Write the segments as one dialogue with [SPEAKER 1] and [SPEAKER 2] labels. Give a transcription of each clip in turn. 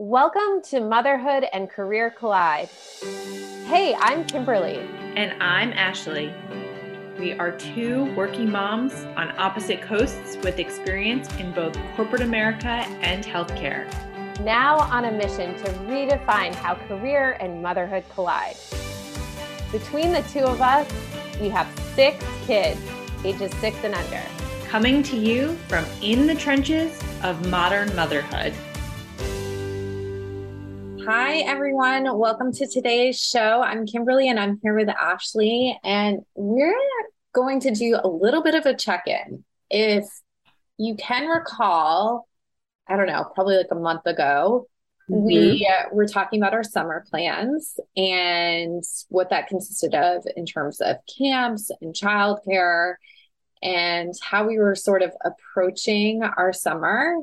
[SPEAKER 1] Welcome to Motherhood and Career Collide. Hey, I'm Kimberly.
[SPEAKER 2] And I'm Ashley. We are two working moms on opposite coasts with experience in both corporate America and healthcare.
[SPEAKER 1] Now on a mission to redefine how career and motherhood collide. Between the two of us, we have six kids, ages six and under.
[SPEAKER 2] Coming to you from in the trenches of modern motherhood.
[SPEAKER 1] Hi, everyone. Welcome to today's show. I'm Kimberly and I'm here with Ashley, and we're going to do a little bit of a check in. If you can recall, I don't know, probably like a month ago, mm-hmm. we uh, were talking about our summer plans and what that consisted of in terms of camps and childcare and how we were sort of approaching our summer.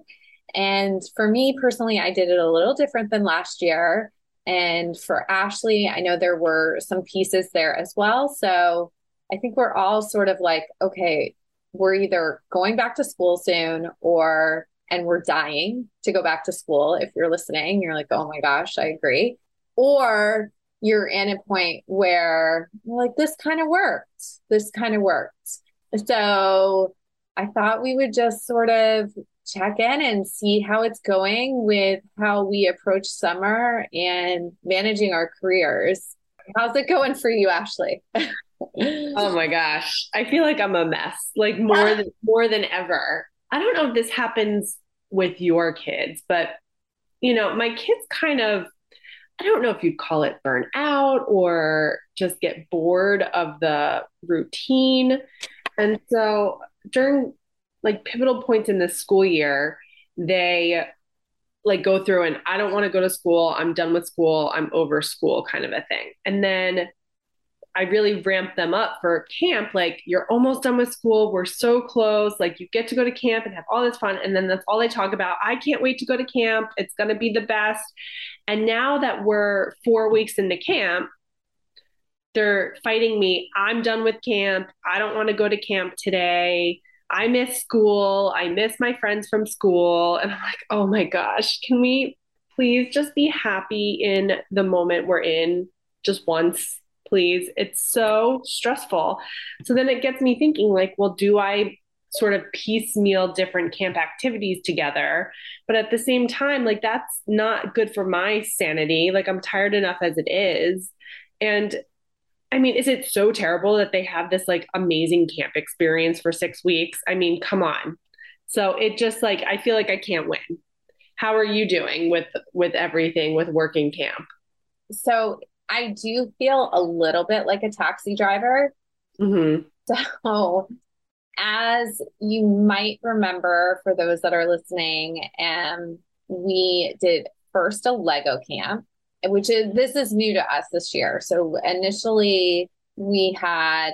[SPEAKER 1] And for me personally, I did it a little different than last year. And for Ashley, I know there were some pieces there as well. So I think we're all sort of like, okay, we're either going back to school soon or, and we're dying to go back to school. If you're listening, you're like, oh my gosh, I agree. Or you're in a point where like, this kind of worked. This kind of worked. So I thought we would just sort of check in and see how it's going with how we approach summer and managing our careers. How's it going for you, Ashley?
[SPEAKER 2] oh my gosh. I feel like I'm a mess, like more than more than ever. I don't know if this happens with your kids, but you know, my kids kind of I don't know if you'd call it burnout or just get bored of the routine. And so during like pivotal points in the school year, they like go through and I don't want to go to school. I'm done with school. I'm over school kind of a thing. And then I really ramp them up for camp. Like, you're almost done with school. We're so close. Like, you get to go to camp and have all this fun. And then that's all they talk about. I can't wait to go to camp. It's going to be the best. And now that we're four weeks into camp, they're fighting me. I'm done with camp. I don't want to go to camp today. I miss school. I miss my friends from school. And I'm like, oh my gosh, can we please just be happy in the moment we're in just once, please? It's so stressful. So then it gets me thinking, like, well, do I sort of piecemeal different camp activities together? But at the same time, like, that's not good for my sanity. Like, I'm tired enough as it is. And I mean, is it so terrible that they have this like amazing camp experience for six weeks? I mean, come on. So it just like I feel like I can't win. How are you doing with with everything with working camp?
[SPEAKER 1] So I do feel a little bit like a taxi driver. Mm-hmm. So as you might remember, for those that are listening, um, we did first a Lego camp which is this is new to us this year. So initially we had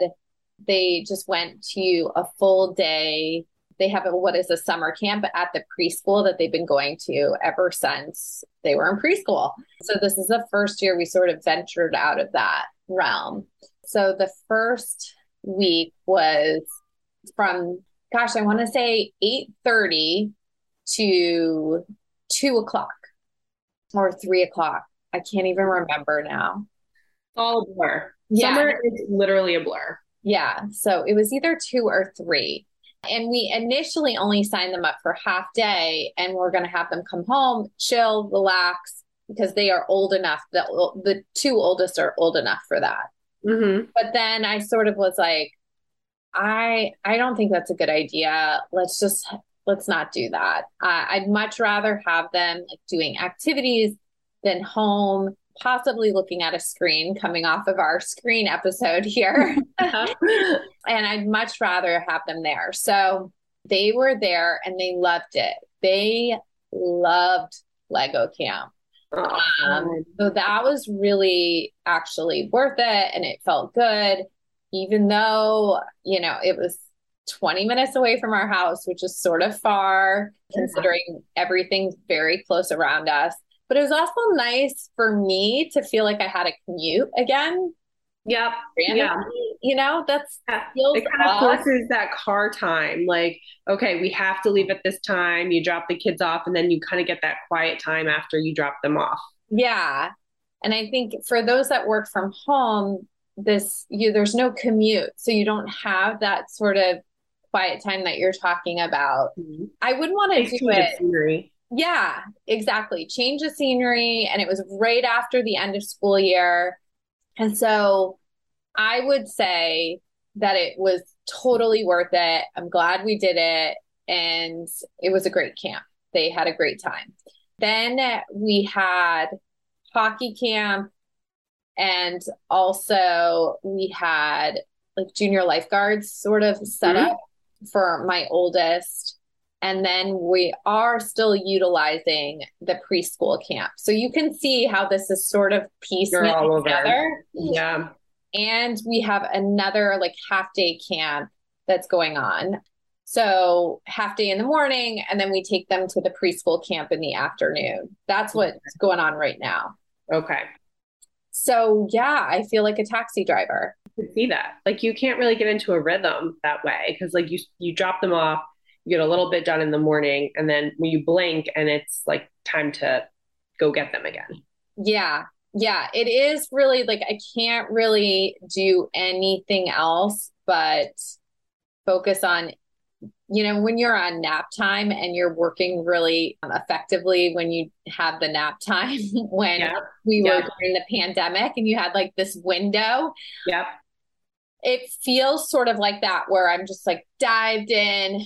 [SPEAKER 1] they just went to a full day. They have a, what is a summer camp at the preschool that they've been going to ever since they were in preschool. So this is the first year we sort of ventured out of that realm. So the first week was from gosh, I want to say 8:30 to two o'clock or three o'clock. I can't even remember now.
[SPEAKER 2] It's all a blur. Yeah. Summer is literally a blur.
[SPEAKER 1] Yeah. So it was either two or three. And we initially only signed them up for half day and we're going to have them come home, chill, relax because they are old enough. The, the two oldest are old enough for that. Mm-hmm. But then I sort of was like, I I don't think that's a good idea. Let's just let's not do that. Uh, I'd much rather have them like doing activities than home, possibly looking at a screen coming off of our screen episode here. Uh-huh. and I'd much rather have them there. So they were there and they loved it. They loved Lego Camp. Oh, um, so that was really actually worth it and it felt good, even though, you know, it was 20 minutes away from our house, which is sort of far considering everything's very close around us. But it was also nice for me to feel like I had a commute again.
[SPEAKER 2] Yep. Yeah.
[SPEAKER 1] You know, that's
[SPEAKER 2] yeah. it kind of forces that car time. Like, okay, we have to leave at this time. You drop the kids off, and then you kind of get that quiet time after you drop them off.
[SPEAKER 1] Yeah. And I think for those that work from home, this you there's no commute. So you don't have that sort of quiet time that you're talking about. Mm-hmm. I wouldn't want to do it. Yeah, exactly. Change the scenery. And it was right after the end of school year. And so I would say that it was totally worth it. I'm glad we did it. And it was a great camp. They had a great time. Then we had hockey camp. And also we had like junior lifeguards sort of set mm-hmm. up for my oldest. And then we are still utilizing the preschool camp. So you can see how this is sort of piecemeal together.
[SPEAKER 2] Yeah.
[SPEAKER 1] And we have another like half day camp that's going on. So half day in the morning, and then we take them to the preschool camp in the afternoon. That's what's going on right now.
[SPEAKER 2] Okay.
[SPEAKER 1] So yeah, I feel like a taxi driver.
[SPEAKER 2] I can see that. Like you can't really get into a rhythm that way because like you you drop them off, you get a little bit done in the morning, and then when you blink and it's like time to go get them again.
[SPEAKER 1] Yeah. Yeah, it is really like I can't really do anything else but focus on you know when you're on nap time and you're working really effectively when you have the nap time when yeah. we were during the pandemic and you had like this window.
[SPEAKER 2] Yep.
[SPEAKER 1] It feels sort of like that where i'm just like dived in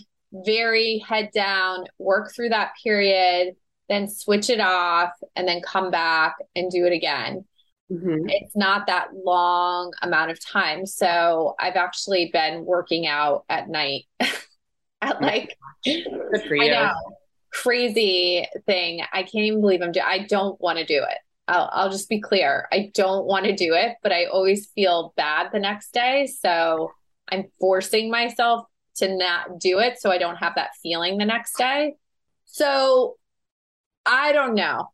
[SPEAKER 1] very head down work through that period then switch it off and then come back and do it again. Mm-hmm. It's not that long amount of time. So I've actually been working out at night at like I know, crazy thing. I can't even believe I'm doing I don't want to do it. I'll, I'll just be clear. I don't want to do it, but I always feel bad the next day. So I'm forcing myself to not do it so I don't have that feeling the next day. So I don't know.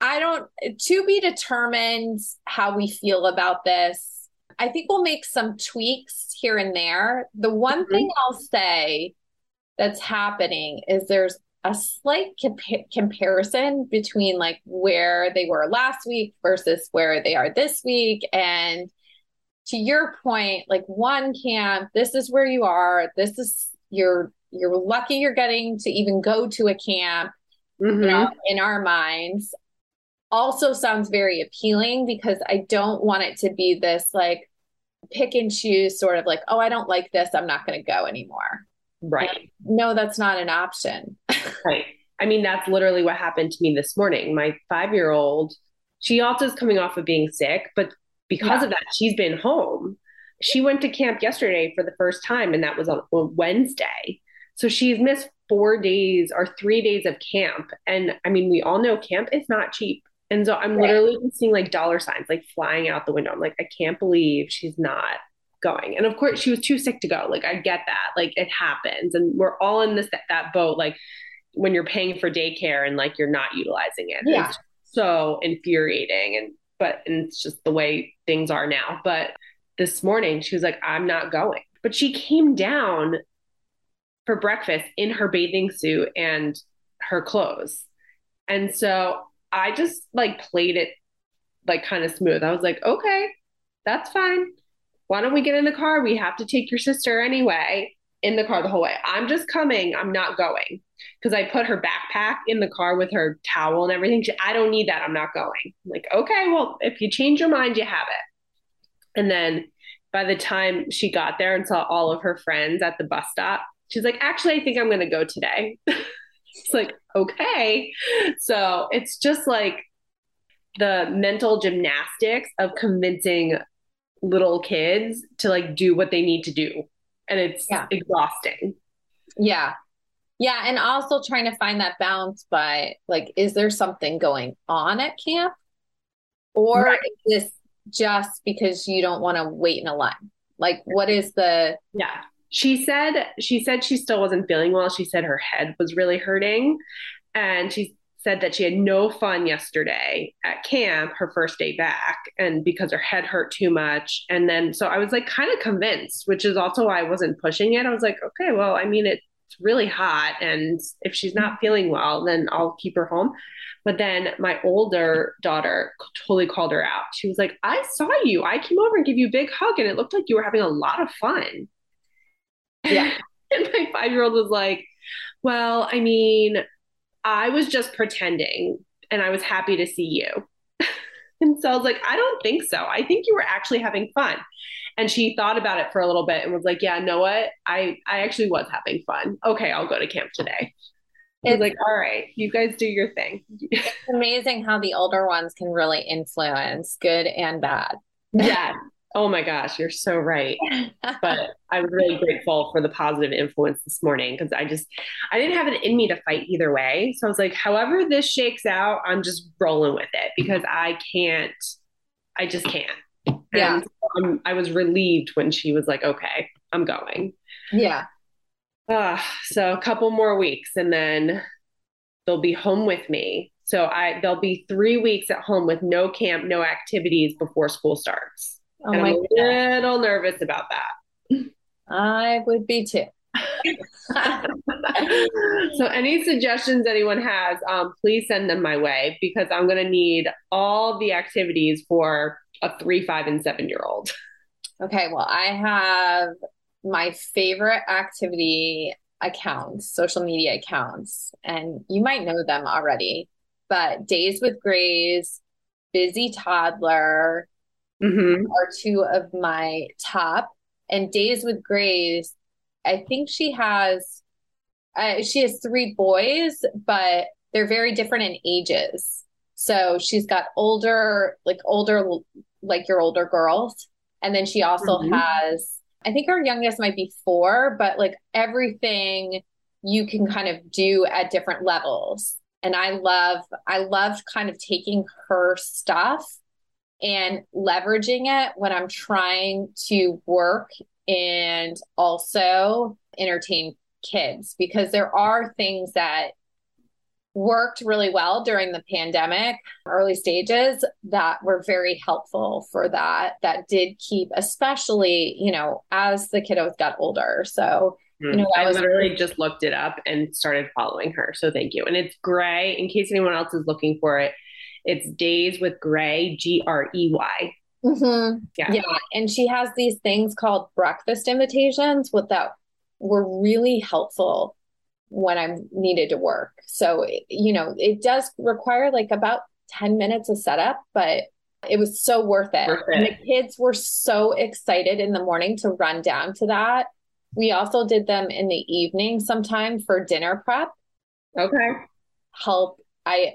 [SPEAKER 1] I don't, to be determined how we feel about this. I think we'll make some tweaks here and there. The one mm-hmm. thing I'll say that's happening is there's a slight compa- comparison between like where they were last week versus where they are this week. And to your point, like one camp, this is where you are. This is you're you're lucky you're getting to even go to a camp mm-hmm. you know, in our minds also sounds very appealing because I don't want it to be this like pick and choose sort of like, oh, I don't like this. I'm not going to go anymore.
[SPEAKER 2] Right. And
[SPEAKER 1] no, that's not an option.
[SPEAKER 2] right. I mean, that's literally what happened to me this morning. My five year old, she also is coming off of being sick, but because yeah. of that, she's been home. She went to camp yesterday for the first time, and that was on Wednesday. So she's missed four days or three days of camp. And I mean, we all know camp is not cheap. And so I'm right. literally seeing like dollar signs like flying out the window. I'm like, I can't believe she's not going. And of course, she was too sick to go. Like, I get that. Like, it happens. And we're all in this that boat. Like, when you're paying for daycare and like you're not utilizing it.
[SPEAKER 1] Yeah.
[SPEAKER 2] It's so infuriating. And, but, it's just the way things are now. But this morning, she was like, I'm not going. But she came down for breakfast in her bathing suit and her clothes. And so I just like played it like kind of smooth. I was like, okay, that's fine. Why don't we get in the car? We have to take your sister anyway in the car the whole way. I'm just coming. I'm not going because I put her backpack in the car with her towel and everything. She, I don't need that. I'm not going. I'm like, okay, well, if you change your mind, you have it. And then by the time she got there and saw all of her friends at the bus stop, she's like, actually, I think I'm going to go today. it's like, okay. So it's just like the mental gymnastics of convincing little kids to like do what they need to do. And it's yeah. exhausting.
[SPEAKER 1] Yeah. Yeah. And also trying to find that balance by like, is there something going on at camp? Or right. is this just because you don't want to wait in a line? Like, what is the
[SPEAKER 2] yeah she said she said she still wasn't feeling well. She said her head was really hurting and she said that she had no fun yesterday at camp, her first day back, and because her head hurt too much. And then, so I was like kind of convinced, which is also why I wasn't pushing it. I was like, okay, well, I mean, it's really hot. And if she's not feeling well, then I'll keep her home. But then my older daughter totally called her out. She was like, I saw you. I came over and gave you a big hug, and it looked like you were having a lot of fun.
[SPEAKER 1] Yeah.
[SPEAKER 2] and my five year old was like, Well, I mean, I was just pretending and I was happy to see you. and so I was like, I don't think so. I think you were actually having fun. And she thought about it for a little bit and was like, Yeah, know what? I, I actually was having fun. Okay, I'll go to camp today. I was like, all right, you guys do your thing.
[SPEAKER 1] it's amazing how the older ones can really influence good and bad.
[SPEAKER 2] Yeah. Oh my gosh, you're so right. but I was really grateful for the positive influence this morning because I just I didn't have it in me to fight either way. So I was like, however this shakes out, I'm just rolling with it because I can't I just can't.
[SPEAKER 1] Yeah.
[SPEAKER 2] And I was relieved when she was like, okay, I'm going.
[SPEAKER 1] Yeah.
[SPEAKER 2] Uh, so a couple more weeks and then they'll be home with me. So I they'll be three weeks at home with no camp, no activities before school starts. Oh and I'm a little nervous about that.
[SPEAKER 1] I would be too.
[SPEAKER 2] so any suggestions anyone has, um, please send them my way because I'm going to need all the activities for a three, five, and seven year old.
[SPEAKER 1] Okay, well, I have my favorite activity accounts, social media accounts, and you might know them already, but Days with Grace, Busy Toddler mm-hmm. are two of my top. And Days with Grace, I think she has, uh, she has three boys, but they're very different in ages. So she's got older, like older, like your older girls. And then she also mm-hmm. has I think our youngest might be four, but like everything you can kind of do at different levels. And I love, I love kind of taking her stuff and leveraging it when I'm trying to work and also entertain kids because there are things that worked really well during the pandemic early stages that were very helpful for that that did keep especially you know as the kiddos got older. So you hmm. know
[SPEAKER 2] i, I was literally just looked it up and started following her. So thank you. And it's grey in case anyone else is looking for it it's days with grey g-r-e-y
[SPEAKER 1] mm-hmm. yeah. yeah and she has these things called breakfast invitations with that were really helpful when I'm needed to work. So, you know, it does require like about 10 minutes of setup, but it was so worth it. Worth it. And the kids were so excited in the morning to run down to that. We also did them in the evening sometime for dinner prep.
[SPEAKER 2] Okay.
[SPEAKER 1] Help. I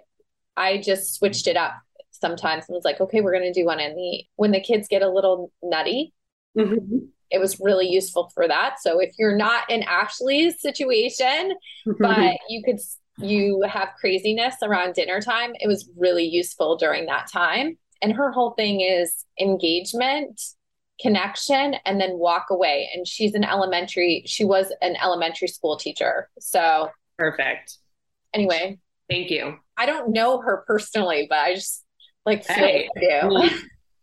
[SPEAKER 1] I just switched it up sometimes and was like, okay, we're gonna do one in the when the kids get a little nutty. Mm-hmm it was really useful for that. So if you're not in Ashley's situation, but you could you have craziness around dinner time, it was really useful during that time. And her whole thing is engagement, connection, and then walk away. And she's an elementary, she was an elementary school teacher. So
[SPEAKER 2] perfect.
[SPEAKER 1] Anyway.
[SPEAKER 2] Thank you.
[SPEAKER 1] I don't know her personally, but I just like hey, like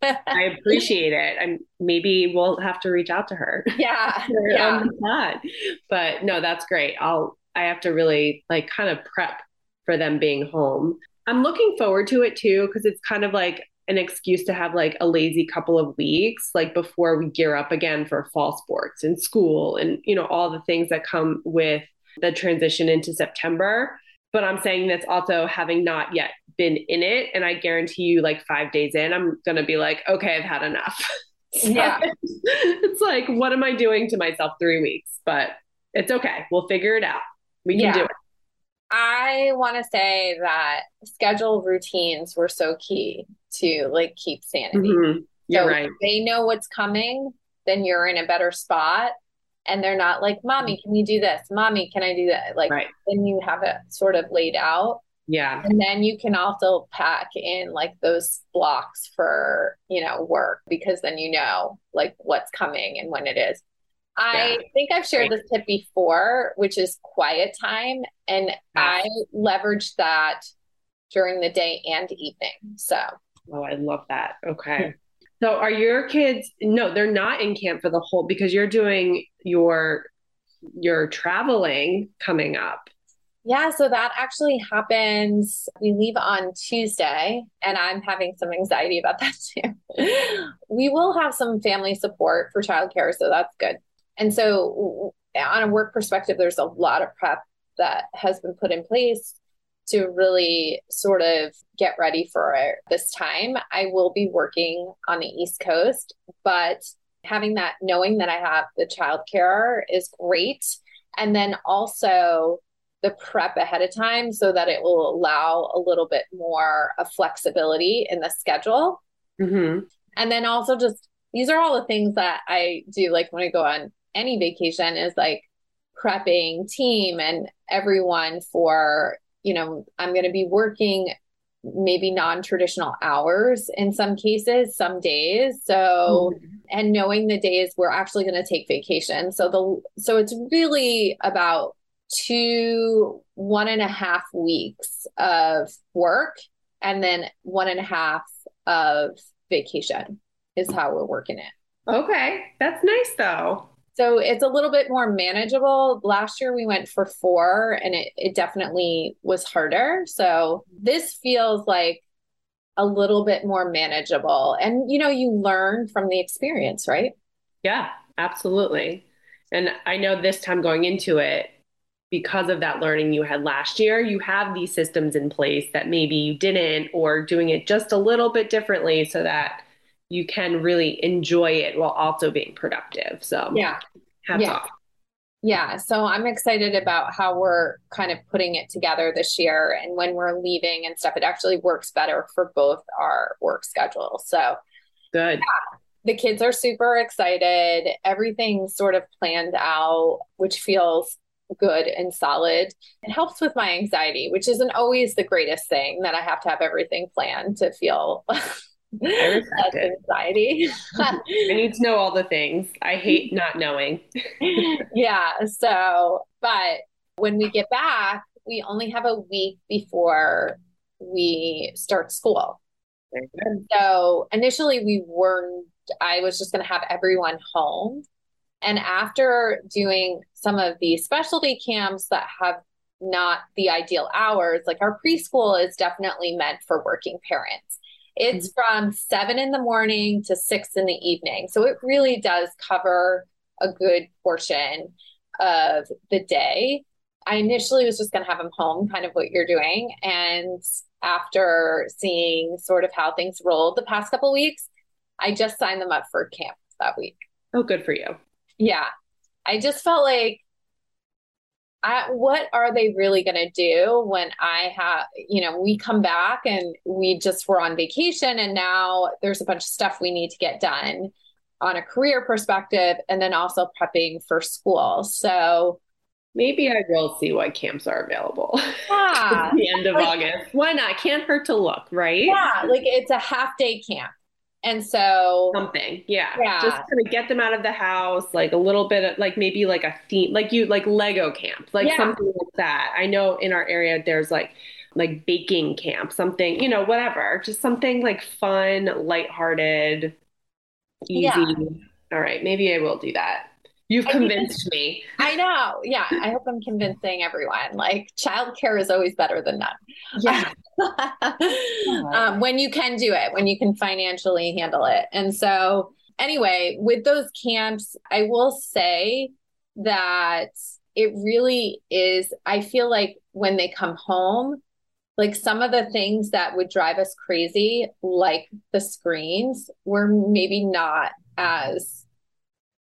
[SPEAKER 2] I appreciate it. And maybe we'll have to reach out to her.
[SPEAKER 1] Yeah. yeah.
[SPEAKER 2] That. But no, that's great. I'll I have to really like kind of prep for them being home. I'm looking forward to it too, because it's kind of like an excuse to have like a lazy couple of weeks, like before we gear up again for fall sports and school and you know, all the things that come with the transition into September. But I'm saying that's also having not yet been in it. And I guarantee you, like five days in, I'm going to be like, okay, I've had enough.
[SPEAKER 1] so yeah.
[SPEAKER 2] It's like, what am I doing to myself three weeks? But it's okay. We'll figure it out. We can yeah. do it.
[SPEAKER 1] I want to say that schedule routines were so key to like keep sanity.
[SPEAKER 2] Mm-hmm. You're so right.
[SPEAKER 1] they know what's coming, then you're in a better spot. And they're not like, Mommy, can you do this? Mommy, can I do that? Like, right. then you have it sort of laid out.
[SPEAKER 2] Yeah.
[SPEAKER 1] And then you can also pack in like those blocks for, you know, work because then you know like what's coming and when it is. I yeah. think I've shared this tip before, which is quiet time. And. I leverage that during the day and evening. So,
[SPEAKER 2] oh, I love that. Okay. So, are your kids? No, they're not in camp for the whole because you're doing your your traveling coming up.
[SPEAKER 1] Yeah, so that actually happens. We leave on Tuesday, and I'm having some anxiety about that too. we will have some family support for childcare, so that's good. And so, on a work perspective, there's a lot of prep that has been put in place to really sort of get ready for this time. I will be working on the East Coast, but having that, knowing that I have the childcare is great. And then also, the prep ahead of time so that it will allow a little bit more of flexibility in the schedule. Mm-hmm. And then also just these are all the things that I do like when I go on any vacation is like prepping team and everyone for, you know, I'm going to be working maybe non-traditional hours in some cases some days so mm-hmm. and knowing the days we're actually going to take vacation so the so it's really about two, one and a half weeks of work and then one and a half of vacation is how we're working it.
[SPEAKER 2] Okay. That's nice though.
[SPEAKER 1] So it's a little bit more manageable. Last year we went for four and it, it definitely was harder. So this feels like a little bit more manageable. And you know, you learn from the experience, right?
[SPEAKER 2] Yeah, absolutely. And I know this time going into it, because of that learning you had last year, you have these systems in place that maybe you didn't, or doing it just a little bit differently so that you can really enjoy it while also being productive. So,
[SPEAKER 1] yeah, hats yeah. off. Yeah, so I'm excited about how we're kind of putting it together this year. And when we're leaving and stuff, it actually works better for both our work schedules. So,
[SPEAKER 2] good.
[SPEAKER 1] Yeah, the kids are super excited. Everything's sort of planned out, which feels good and solid. It helps with my anxiety, which isn't always the greatest thing that I have to have everything planned to feel anxiety.
[SPEAKER 2] I need to know all the things. I hate not knowing.
[SPEAKER 1] yeah. So, but when we get back, we only have a week before we start school. So initially we weren't, I was just going to have everyone home and after doing some of the specialty camps that have not the ideal hours, like our preschool is definitely meant for working parents. It's mm-hmm. from seven in the morning to six in the evening. So it really does cover a good portion of the day. I initially was just going to have them home, kind of what you're doing. And after seeing sort of how things rolled the past couple weeks, I just signed them up for camp that week.
[SPEAKER 2] Oh, good for you.
[SPEAKER 1] Yeah. I just felt like I, what are they really going to do when I have, you know, we come back and we just were on vacation and now there's a bunch of stuff we need to get done on a career perspective and then also prepping for school. So
[SPEAKER 2] maybe I will see what camps are available.
[SPEAKER 1] Yeah.
[SPEAKER 2] the end of like, August. Why not? Can't hurt to look, right?
[SPEAKER 1] Yeah. Like it's a half day camp. And so
[SPEAKER 2] something, yeah, yeah, just kind of get them out of the house, like a little bit, of, like maybe like a theme, like you like Lego camp, like yeah. something like that. I know in our area there's like like baking camp, something, you know, whatever, just something like fun, lighthearted, easy. Yeah. All right, maybe I will do that. You've convinced me.
[SPEAKER 1] I know. Yeah. I hope I'm convincing everyone. Like childcare is always better than none.
[SPEAKER 2] Yeah.
[SPEAKER 1] um, when you can do it, when you can financially handle it. And so, anyway, with those camps, I will say that it really is. I feel like when they come home, like some of the things that would drive us crazy, like the screens, were maybe not as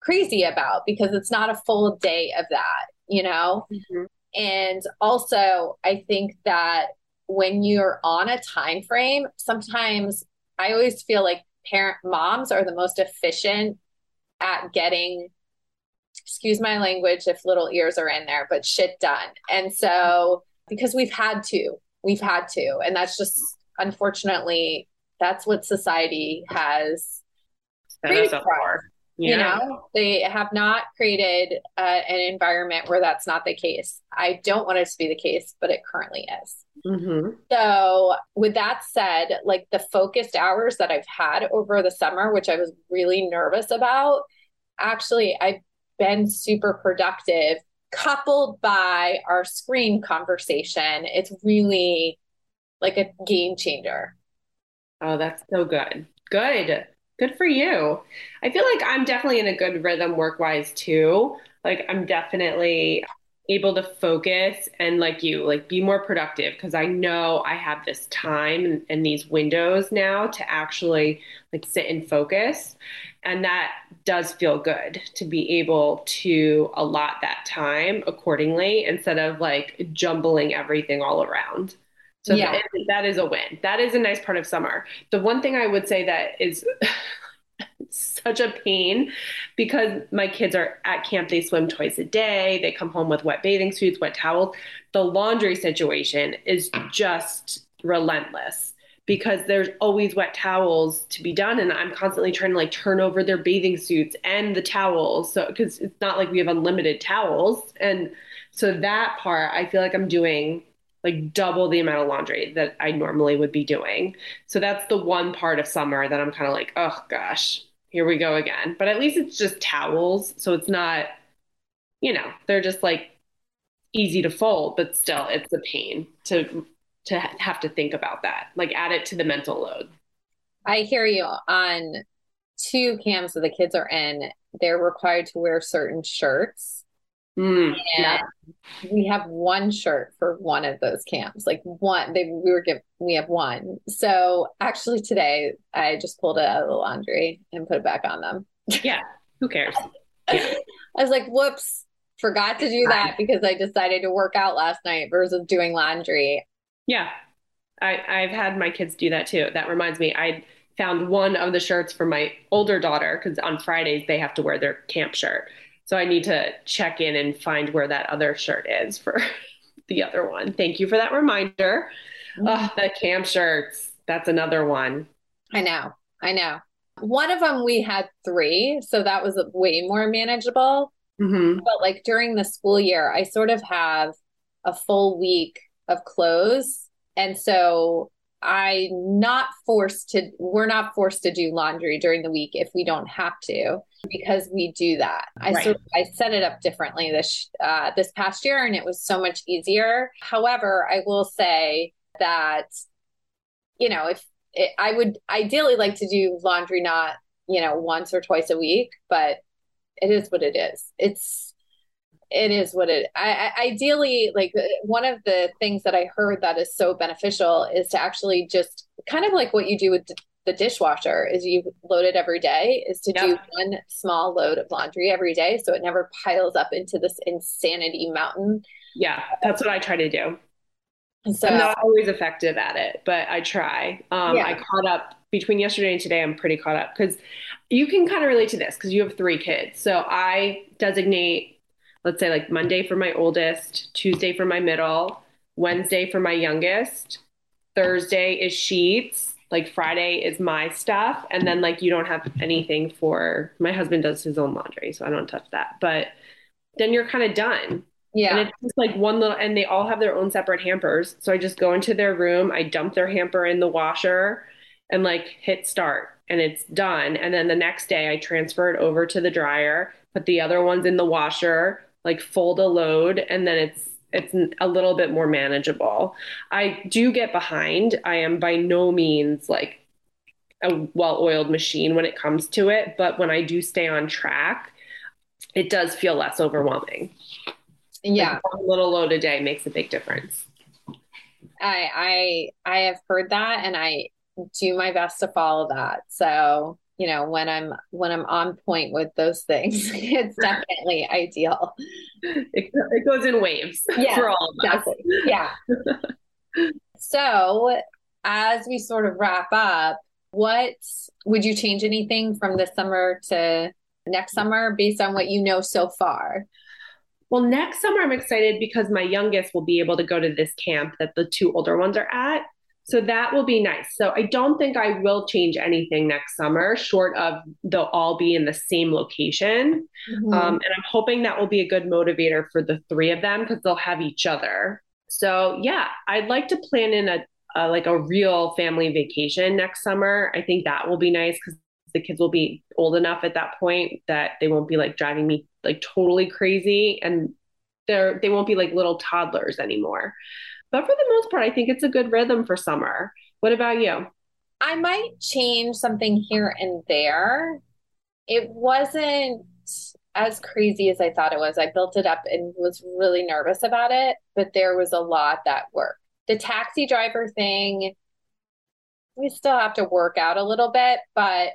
[SPEAKER 1] crazy about because it's not a full day of that, you know? Mm-hmm. And also, I think that when you're on a time frame, sometimes I always feel like parent moms are the most efficient at getting excuse my language if little ears are in there, but shit done. And so because we've had to, we've had to, and that's just unfortunately that's what society has
[SPEAKER 2] set us up for.
[SPEAKER 1] Yeah. You know, they have not created uh, an environment where that's not the case. I don't want it to be the case, but it currently is. Mm-hmm. So, with that said, like the focused hours that I've had over the summer, which I was really nervous about, actually, I've been super productive coupled by our screen conversation. It's really like a game changer.
[SPEAKER 2] Oh, that's so good. Good. Good for you. I feel like I'm definitely in a good rhythm work wise too. Like I'm definitely able to focus and like you like be more productive because I know I have this time and, and, these windows now to actually like sit and focus and that does feel good to be able to allot that time accordingly instead of like jumbling everything all around. So yeah. that, that is a win. That is a nice part of summer. The one thing I would say that is such a pain because my kids are at camp, they swim twice a day, they come home with wet bathing suits, wet towels. The laundry situation is just relentless because there's always wet towels to be done and I'm constantly trying to like turn over their bathing suits and the towels so cuz it's not like we have unlimited towels and so that part I feel like I'm doing like double the amount of laundry that I normally would be doing. So that's the one part of summer that I'm kind of like, oh gosh, here we go again. But at least it's just towels. So it's not, you know, they're just like easy to fold, but still it's a pain to to have to think about that. Like add it to the mental load.
[SPEAKER 1] I hear you on two camps that the kids are in, they're required to wear certain shirts Mm, yeah. We have one shirt for one of those camps. Like one, they we were given we have one. So actually today I just pulled it out of the laundry and put it back on them.
[SPEAKER 2] Yeah. Who cares?
[SPEAKER 1] Yeah. I was like, whoops, forgot to do that because I decided to work out last night versus doing laundry.
[SPEAKER 2] Yeah. I, I've had my kids do that too. That reminds me, I found one of the shirts for my older daughter because on Fridays they have to wear their camp shirt. So I need to check in and find where that other shirt is for the other one. Thank you for that reminder. Mm-hmm. Oh, the camp shirts. That's another one.
[SPEAKER 1] I know. I know. One of them we had three, so that was way more manageable. Mm-hmm. But like during the school year, I sort of have a full week of clothes. And so I'm not forced to, we're not forced to do laundry during the week if we don't have to because we do that. I right. sort of, I set it up differently this uh, this past year, and it was so much easier. However, I will say that you know if it, I would ideally like to do laundry not you know once or twice a week, but it is what it is. It's it is what it I, I, ideally like one of the things that i heard that is so beneficial is to actually just kind of like what you do with the dishwasher is you load it every day is to yep. do one small load of laundry every day so it never piles up into this insanity mountain
[SPEAKER 2] yeah that's what i try to do so i'm not always effective at it but i try um, yeah. i caught up between yesterday and today i'm pretty caught up because you can kind of relate to this because you have three kids so i designate let's say like monday for my oldest tuesday for my middle wednesday for my youngest thursday is sheets like Friday is my stuff, and then like you don't have anything for my husband does his own laundry, so I don't touch that. But then you're kind of done. Yeah. And it's just like one little, and they all have their own separate hampers. So I just go into their room, I dump their hamper in the washer and like hit start and it's done. And then the next day I transfer it over to the dryer, put the other ones in the washer, like fold a load, and then it's it's a little bit more manageable. I do get behind. I am by no means like a well-oiled machine when it comes to it, but when I do stay on track, it does feel less overwhelming.
[SPEAKER 1] Yeah, like
[SPEAKER 2] a little load a day makes a big difference.
[SPEAKER 1] I I I have heard that, and I do my best to follow that. So you know when i'm when i'm on point with those things it's definitely ideal.
[SPEAKER 2] It, it, goes in waves yeah, for all of us. exactly.
[SPEAKER 1] yeah. So as we sort of wrap up what would you change anything from this summer to next summer based on what you know so far?
[SPEAKER 2] Well next summer i'm excited because my youngest will be able to go to this camp that the two older ones are at So that will be nice. So I don't think I will change anything next summer, short of they'll all be in the same location. Mm-hmm. Um, and I'm hoping that will be a good motivator for the three of them because they'll have each other. So yeah, I'd like to plan in a, a like a real family vacation next summer. I think that will be nice because the kids will be old enough at that point that they won't be like driving me like totally crazy and they're they won't be like little toddlers anymore. But for the most part, I think it's a good rhythm for summer. What about you?
[SPEAKER 1] I might change something here and there. It wasn't as crazy as I thought it was. I built it up and was really nervous about it, but there was a lot that worked. The taxi driver thing, we still have to work out a little bit, but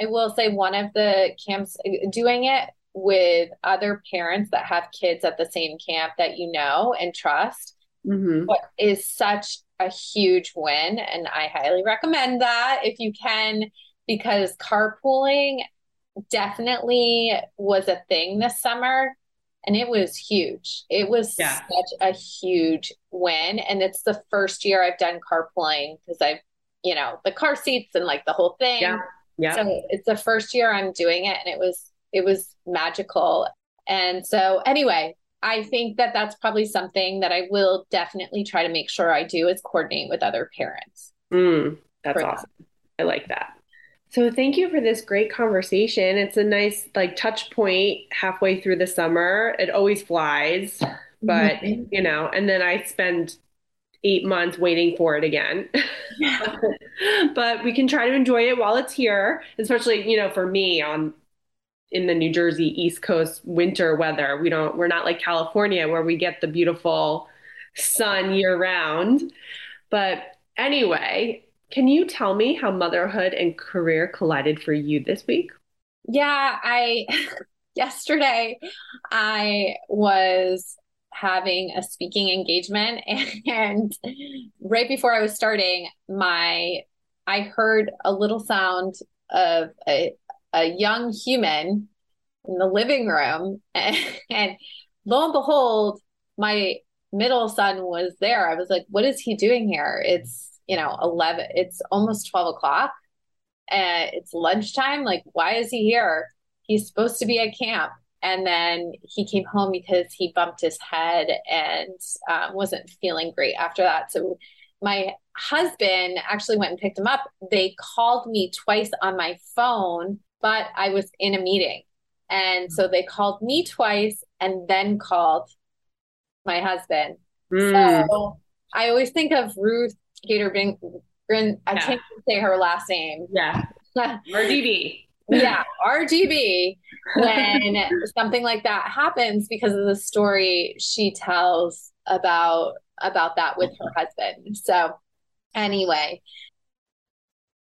[SPEAKER 1] I will say one of the camps uh, doing it with other parents that have kids at the same camp that you know and trust mm-hmm. is such a huge win. And I highly recommend that if you can, because carpooling definitely was a thing this summer and it was huge. It was yeah. such a huge win. And it's the first year I've done carpooling because I've, you know, the car seats and like the whole thing.
[SPEAKER 2] Yeah. Yeah.
[SPEAKER 1] So it's the first year I'm doing it and it was it was magical. And so anyway, I think that that's probably something that I will definitely try to make sure I do is coordinate with other parents.
[SPEAKER 2] Mm, that's awesome. Them. I like that. So thank you for this great conversation. It's a nice like touch point halfway through the summer. It always flies, but mm-hmm. you know, and then I spend eight months waiting for it again. Yeah. but we can try to enjoy it while it's here, especially, you know, for me on in the New Jersey East Coast winter weather. We don't we're not like California where we get the beautiful sun year round. But anyway, can you tell me how motherhood and career collided for you this week?
[SPEAKER 1] Yeah, I yesterday I was having a speaking engagement and, right before I was starting my I heard a little sound of a, a young human in the living room and, and lo and behold my middle son was there. I was like what is he doing here? It's you know 11 it's almost 12 o'clock and it's lunchtime. Like why is he here? He's supposed to be at camp. And then he came home because he bumped his head and um, wasn't feeling great after that. So my husband actually went and picked him up. They called me twice on my phone, but I was in a meeting. And so they called me twice and then called my husband. Mm. So I always think of Ruth Gator Bing. I yeah. can't say her last name.
[SPEAKER 2] Yeah. RGB
[SPEAKER 1] yeah, RGB when something like that happens because of the story she tells about about that with her husband. So anyway,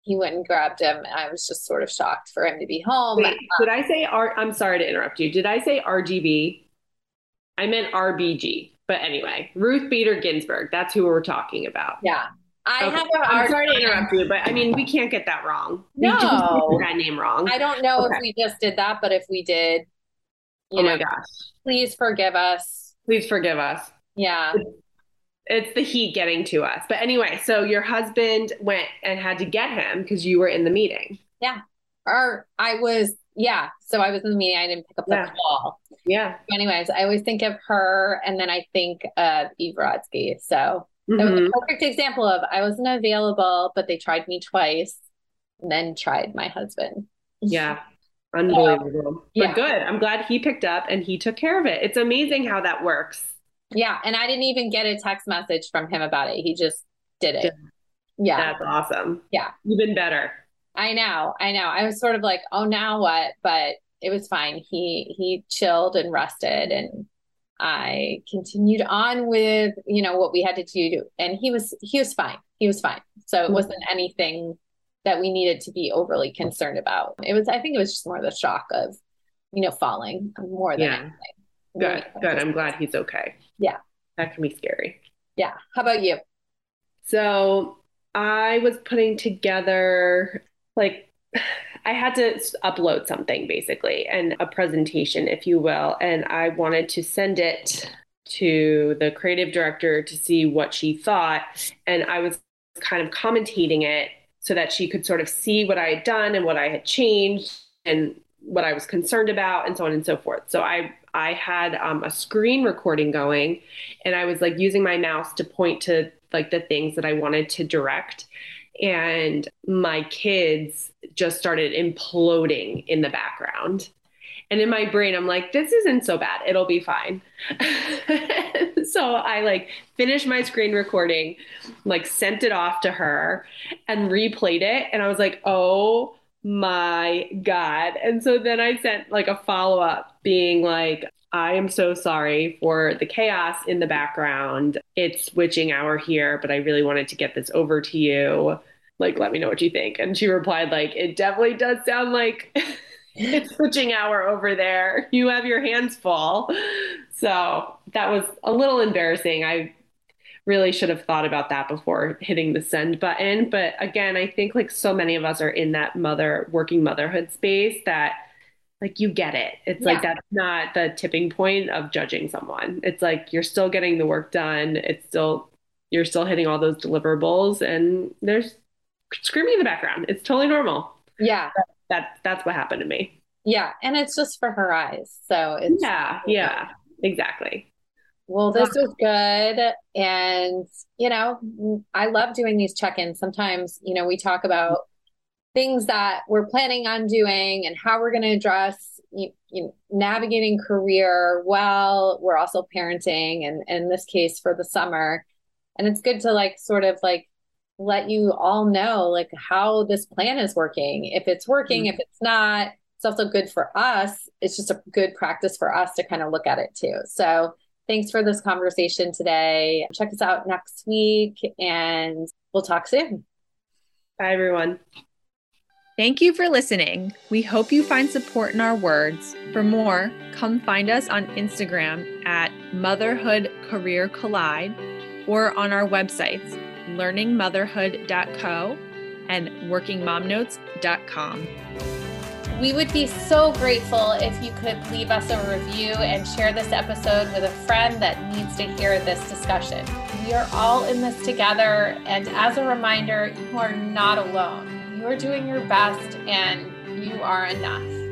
[SPEAKER 1] he went and grabbed him. I was just sort of shocked for him to be home. Wait,
[SPEAKER 2] did I say R? I'm sorry to interrupt you. Did I say RGB? I meant RBG. But anyway, Ruth Bader Ginsburg. That's who we're talking about.
[SPEAKER 1] Yeah. I
[SPEAKER 2] okay. have a I'm sorry to interrupt you, but I mean, we can't get that wrong.
[SPEAKER 1] No,
[SPEAKER 2] we that name wrong.
[SPEAKER 1] I don't know okay. if we just did that, but if we did,
[SPEAKER 2] you oh know, my gosh,
[SPEAKER 1] please forgive us.
[SPEAKER 2] Please forgive us.
[SPEAKER 1] Yeah.
[SPEAKER 2] It's the heat getting to us. But anyway, so your husband went and had to get him because you were in the meeting.
[SPEAKER 1] Yeah. Or I was, yeah. So I was in the meeting. I didn't pick up the yeah. call.
[SPEAKER 2] Yeah.
[SPEAKER 1] anyways, I always think of her and then I think of Eve Rodsky. So Mm-hmm. It was a mm-hmm. perfect example of I wasn't available, but they tried me twice and then tried my husband.
[SPEAKER 2] Yeah. Unbelievable. yeah. But good. I'm glad he picked up and he took care of it. It's amazing how that works.
[SPEAKER 1] Yeah. And I didn't even get a text message from him about it. He just did it. Yeah.
[SPEAKER 2] That's awesome.
[SPEAKER 1] Yeah.
[SPEAKER 2] Even better.
[SPEAKER 1] I know. I know. I was sort of like, oh, now what? But it was fine. He he chilled and rested and I continued on with, you know, what we had to do. And he was, he was fine. He was fine. So it mm-hmm. wasn't anything that we needed to be overly concerned about. It was, I think it was just more the shock of, you know, falling more than yeah. anything.
[SPEAKER 2] Good, good. I'm glad he's okay.
[SPEAKER 1] Yeah.
[SPEAKER 2] That can be scary.
[SPEAKER 1] Yeah. How about you?
[SPEAKER 2] So I was putting together like I had to upload something basically and a presentation, if you will. And I wanted to send it to the creative director to see what she thought. And I was kind of commentating it so that she could sort of see what I had done and what I had changed and what I was concerned about and so on and so forth. So I I had um, a screen recording going and I was like using my mouse to point to like the things that I wanted to direct and my kids just started imploding in the background. And in my brain, I'm like, this isn't so bad. It'll be fine. so I like finished my screen recording, like sent it off to her and replayed it. And I was like, oh my God. And so then I sent like a follow up being like, I am so sorry for the chaos in the background. It's switching hour here, but I really wanted to get this over to you. Like, let me know what you think. And she replied, like, it definitely does sound like it's switching hour over there. You have your hands full. So that was a little embarrassing. I really should have thought about that before hitting the send button. But again, I think like so many of us are in that mother working motherhood space that like you get it. It's yeah. like that's not the tipping point of judging someone. It's like you're still getting the work done. It's still you're still hitting all those deliverables and there's screaming in the background. It's totally normal.
[SPEAKER 1] Yeah
[SPEAKER 2] that that's what happened to me.
[SPEAKER 1] Yeah, and it's just for her eyes. So it's
[SPEAKER 2] Yeah, yeah. Exactly.
[SPEAKER 1] Well, this was good. And, you know, I love doing these check ins. Sometimes, you know, we talk about things that we're planning on doing and how we're going to address you, you know, navigating career well. We're also parenting, and, and in this case, for the summer. And it's good to like sort of like let you all know like how this plan is working. If it's working, mm-hmm. if it's not, it's also good for us. It's just a good practice for us to kind of look at it too. So thanks for this conversation today. Check us out next week and we'll talk soon.
[SPEAKER 2] Bye, everyone.
[SPEAKER 3] Thank you for listening. We hope you find support in our words. For more, come find us on Instagram at Motherhood Career Collide or on our websites learningmotherhood.co and workingmomnotes.com.
[SPEAKER 1] We would be so grateful if you could leave us a review and share this episode with a friend that needs to hear this discussion. We are all in this together, and as a reminder, you are not alone. You are doing your best and you are enough.